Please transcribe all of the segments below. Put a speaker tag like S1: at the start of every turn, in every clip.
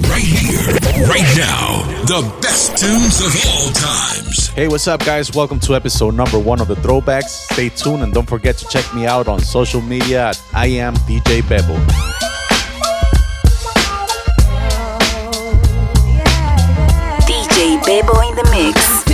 S1: Right here, right now, the best tunes of all times.
S2: Hey, what's up, guys? Welcome to episode number one of the Throwbacks. Stay tuned and don't forget to check me out on social media at I am DJ Bebo.
S3: DJ Bebo in the mix.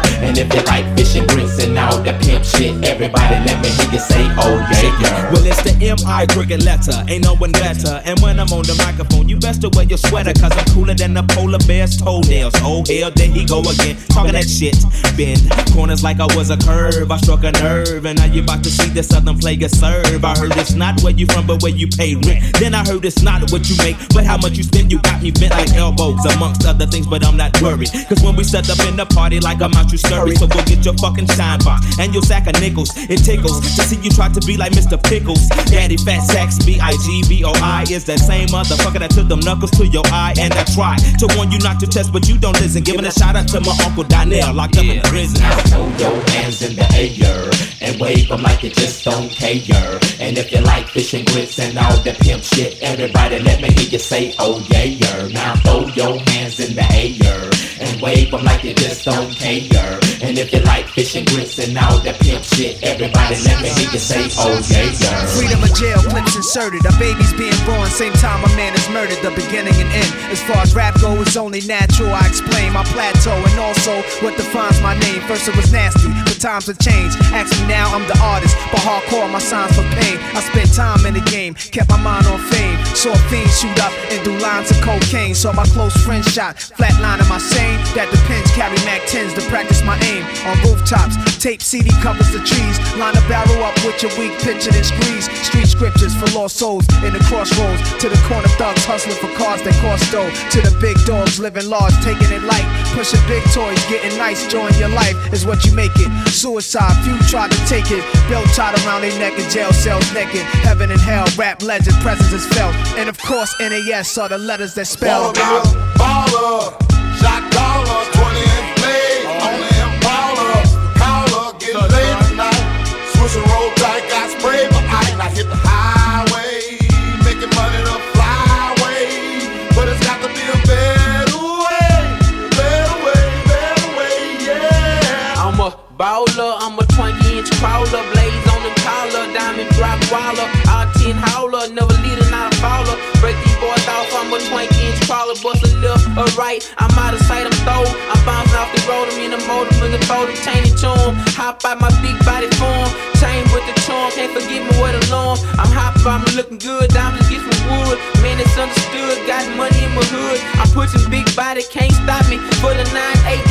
S4: And if you like fish and grits and all the pimp shit, everybody let me hear you say, oh yeah, yeah.
S5: Well, it's the M.I. cricket letter, ain't no one better. And when I'm on the microphone, you best to wear your sweater, cause I'm cooler than the polar bear's toenails. Oh hell, there he go again, talking that shit. Bend corners like I was a curve, I struck a nerve, and now you about to see the southern player serve. I heard it's not where you from, but where you pay rent. Then I heard it's not what you make, but how much you spend. You got me bent like elbows, amongst other things, but I'm not worried. Cause when we set up in the party, like I'm out, you scurry. So go get your fucking shine box and your sack of nickels. It tickles to see you try to be like Mr. Pickles. Daddy Fat Sacks, B I G B O I is that same motherfucker that took them knuckles to your eye. And I try to warn you not to test, but you don't listen. Giving a shout out to my Uncle Donnell, locked up in prison.
S4: Now throw your hands in the air and wave them like you just don't care. And if you like fish and grits and all the pimp shit, everybody let me hear you say, oh yeah, yeah. Now throw your hands in the air and wave them like you just don't care. And if you like fish and grits and all that pimp shit, everybody let me hear you say, oh yeah, yeah.
S6: Freedom of jail, clips inserted. A baby's being born, same time a man is murdered. The beginning and end. As far as rap go, it's only natural. I explain my plateau and also what defines my name. First it was nasty, times have changed. Ask me now, I'm the artist, but hardcore my signs for pain. I spent time in the game, kept my mind on fame. Saw fiends shoot up and do lines of cocaine. Saw my close friend shot, flatline in my sane. That depends, carry Mac 10s to practice my aim. On rooftops, tape CD covers the trees. Line a barrel up with your weak picture and squeeze. Street scriptures for lost souls in the crossroads. To the corner thugs hustling for cars that cost dough. To the big dogs living large, taking it light. Pushing big toys, getting nice, join your life is what you make it. Suicide, few try to take it. Belt tied around their neck in jail cells naked. Heaven and hell, rap legend, presence is felt. And of course, NAS are the letters that spell.
S7: Baller, baller, shot caller, Impala,
S8: blaze on the collar, diamond drop waller. All ten howler, never leader, not a follower. Break these boys off, I'm a 20 inch crawler. Bust a left or right, I'm out of sight, I'm thrown. I'm bouncing off the road, I'm in the motor, nigga, folding, chain and tune. Hop out my big body form, chain with the charm, can't forgive me what a long. I'm hopping, I'm looking good, diamonds get some wood. Man, it's understood, got money in my hood. I'm pushing big body, can't stop me. Full of 9 8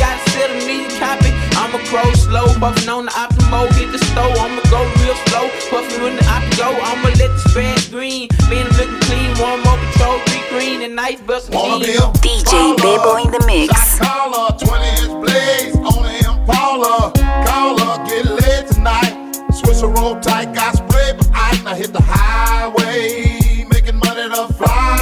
S8: slow, puffin' on the optimo, hit the stove. I'ma go real slow, puffin' when the opti go. I'ma let the spread green. Man, I'm looking clean, one more patrol, three green. Any nice best
S7: Wanna be
S9: DJ Bebo in the mix.
S7: Shot caller, 20 inch blades on the Impala. Caller, get laid tonight. Swiss roll tight, got spray but I now hit the highway. Making money the flyway.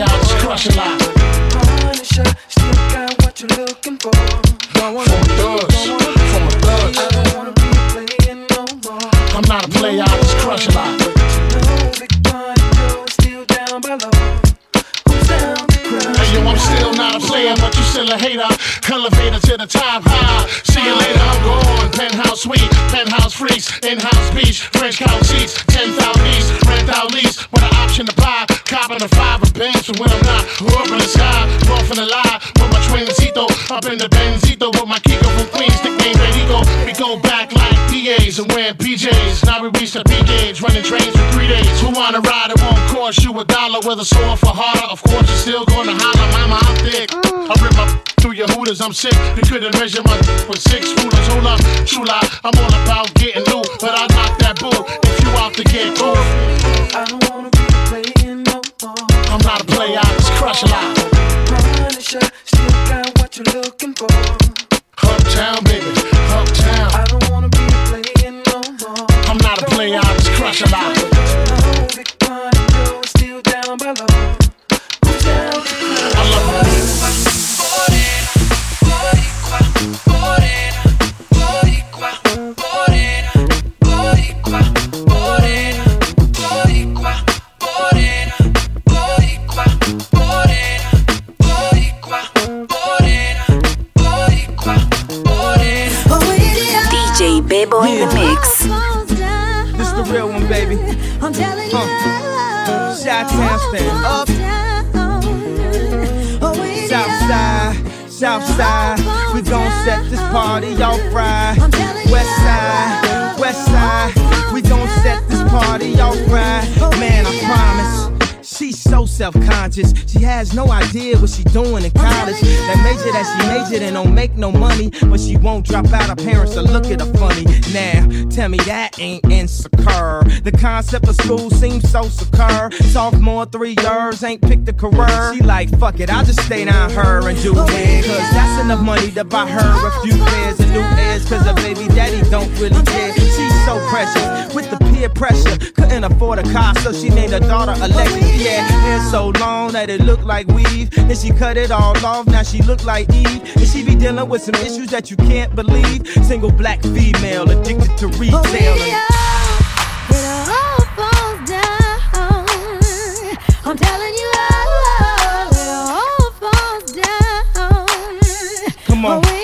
S10: I just crush a lot.
S11: Punisher, still got what you're looking for.
S10: From a thug, from a thug.
S11: I don't wanna be playing no more.
S10: I'm not a player, I just crush a lot.
S11: No big party, Joe is still down below. Who's down to cry?
S10: Hey, yo, I'm still not a player, but you still a hater. To the top high. See you later, I'm gone. Penthouse suite, penthouse freaks, in-house beach, French couch seats, 10,000 east, rent out lease, with an option to buy. Copping a five of Benz for when I'm not. Who up in the sky, off in the lie, with my twincito, up in the Benzito, with my Kiko from Queens, nickname Benito. We go back like PAs and wearing PJs. Now we reach the P gauge, running trains for three days. Who wanna ride? It won't cost you a dollar a sore for harder. Of course, you're still gonna holler, mama, I'm thick. I rip my through your hooters, I'm sick. You couldn't measure my with six rulers. Hold up, true lie. I'm all about getting loot, but I knock that bull if you out to get cool.
S11: I don't wanna be playing no more.
S10: I'm not a player, I just crush a lot.
S11: Punisher, still got what you're looking for.
S10: Uptown, baby, uptown.
S11: I don't wanna be playing no more.
S10: I'm not a player, I just crush a lot.
S9: Mix.
S5: This the real one, baby.
S3: I'm telling you,
S5: Huh. Shot Town stand up. South side, south side. We gon' set this party off right. West side, west side. We gon' set this party off right. Man, I promise. Self-conscious. She has no idea what she doing in college. That major that she majored in don't make no money, but she won't drop out. Her parents will look at her funny. Now, tell me that ain't insecure. The concept of school seems so secure. Sophomore, three years, ain't picked a career. She like, fuck it, I'll just stay down her and do it. Cause that's enough money to buy her a few pairs of new ears. Cause her baby daddy don't really care. She's so precious with the peer pressure. Couldn't afford a car, so she named her daughter Alexis. Yeah, so long that it looked like weave. Then she cut it all off, now she look like Eve. And she be dealing with some issues that you can't believe. Single black female addicted to oh, retail. And
S3: I'm telling you, oh, it all falls down.
S5: Come on.
S3: Oh,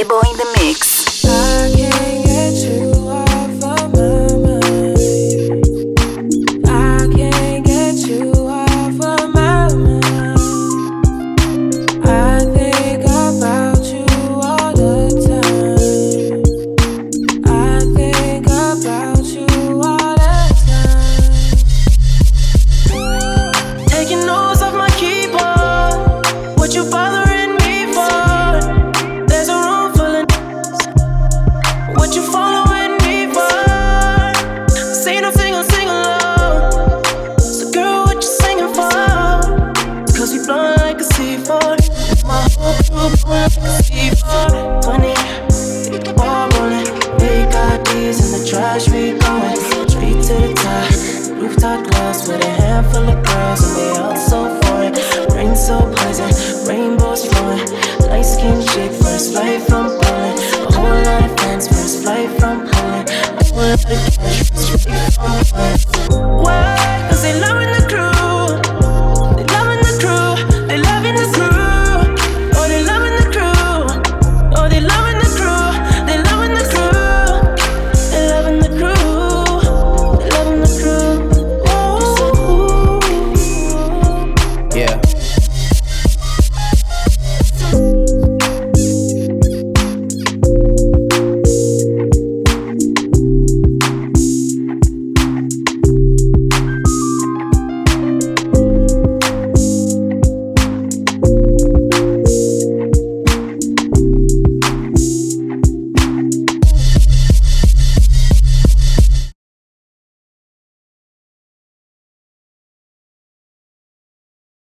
S9: DJ Bebo in the
S11: pleasant, rainbows flowing. Light skin chick, first flight from Poland. A whole lot of fans, first flight from Poland. A whole lot of cash, straight from Poland.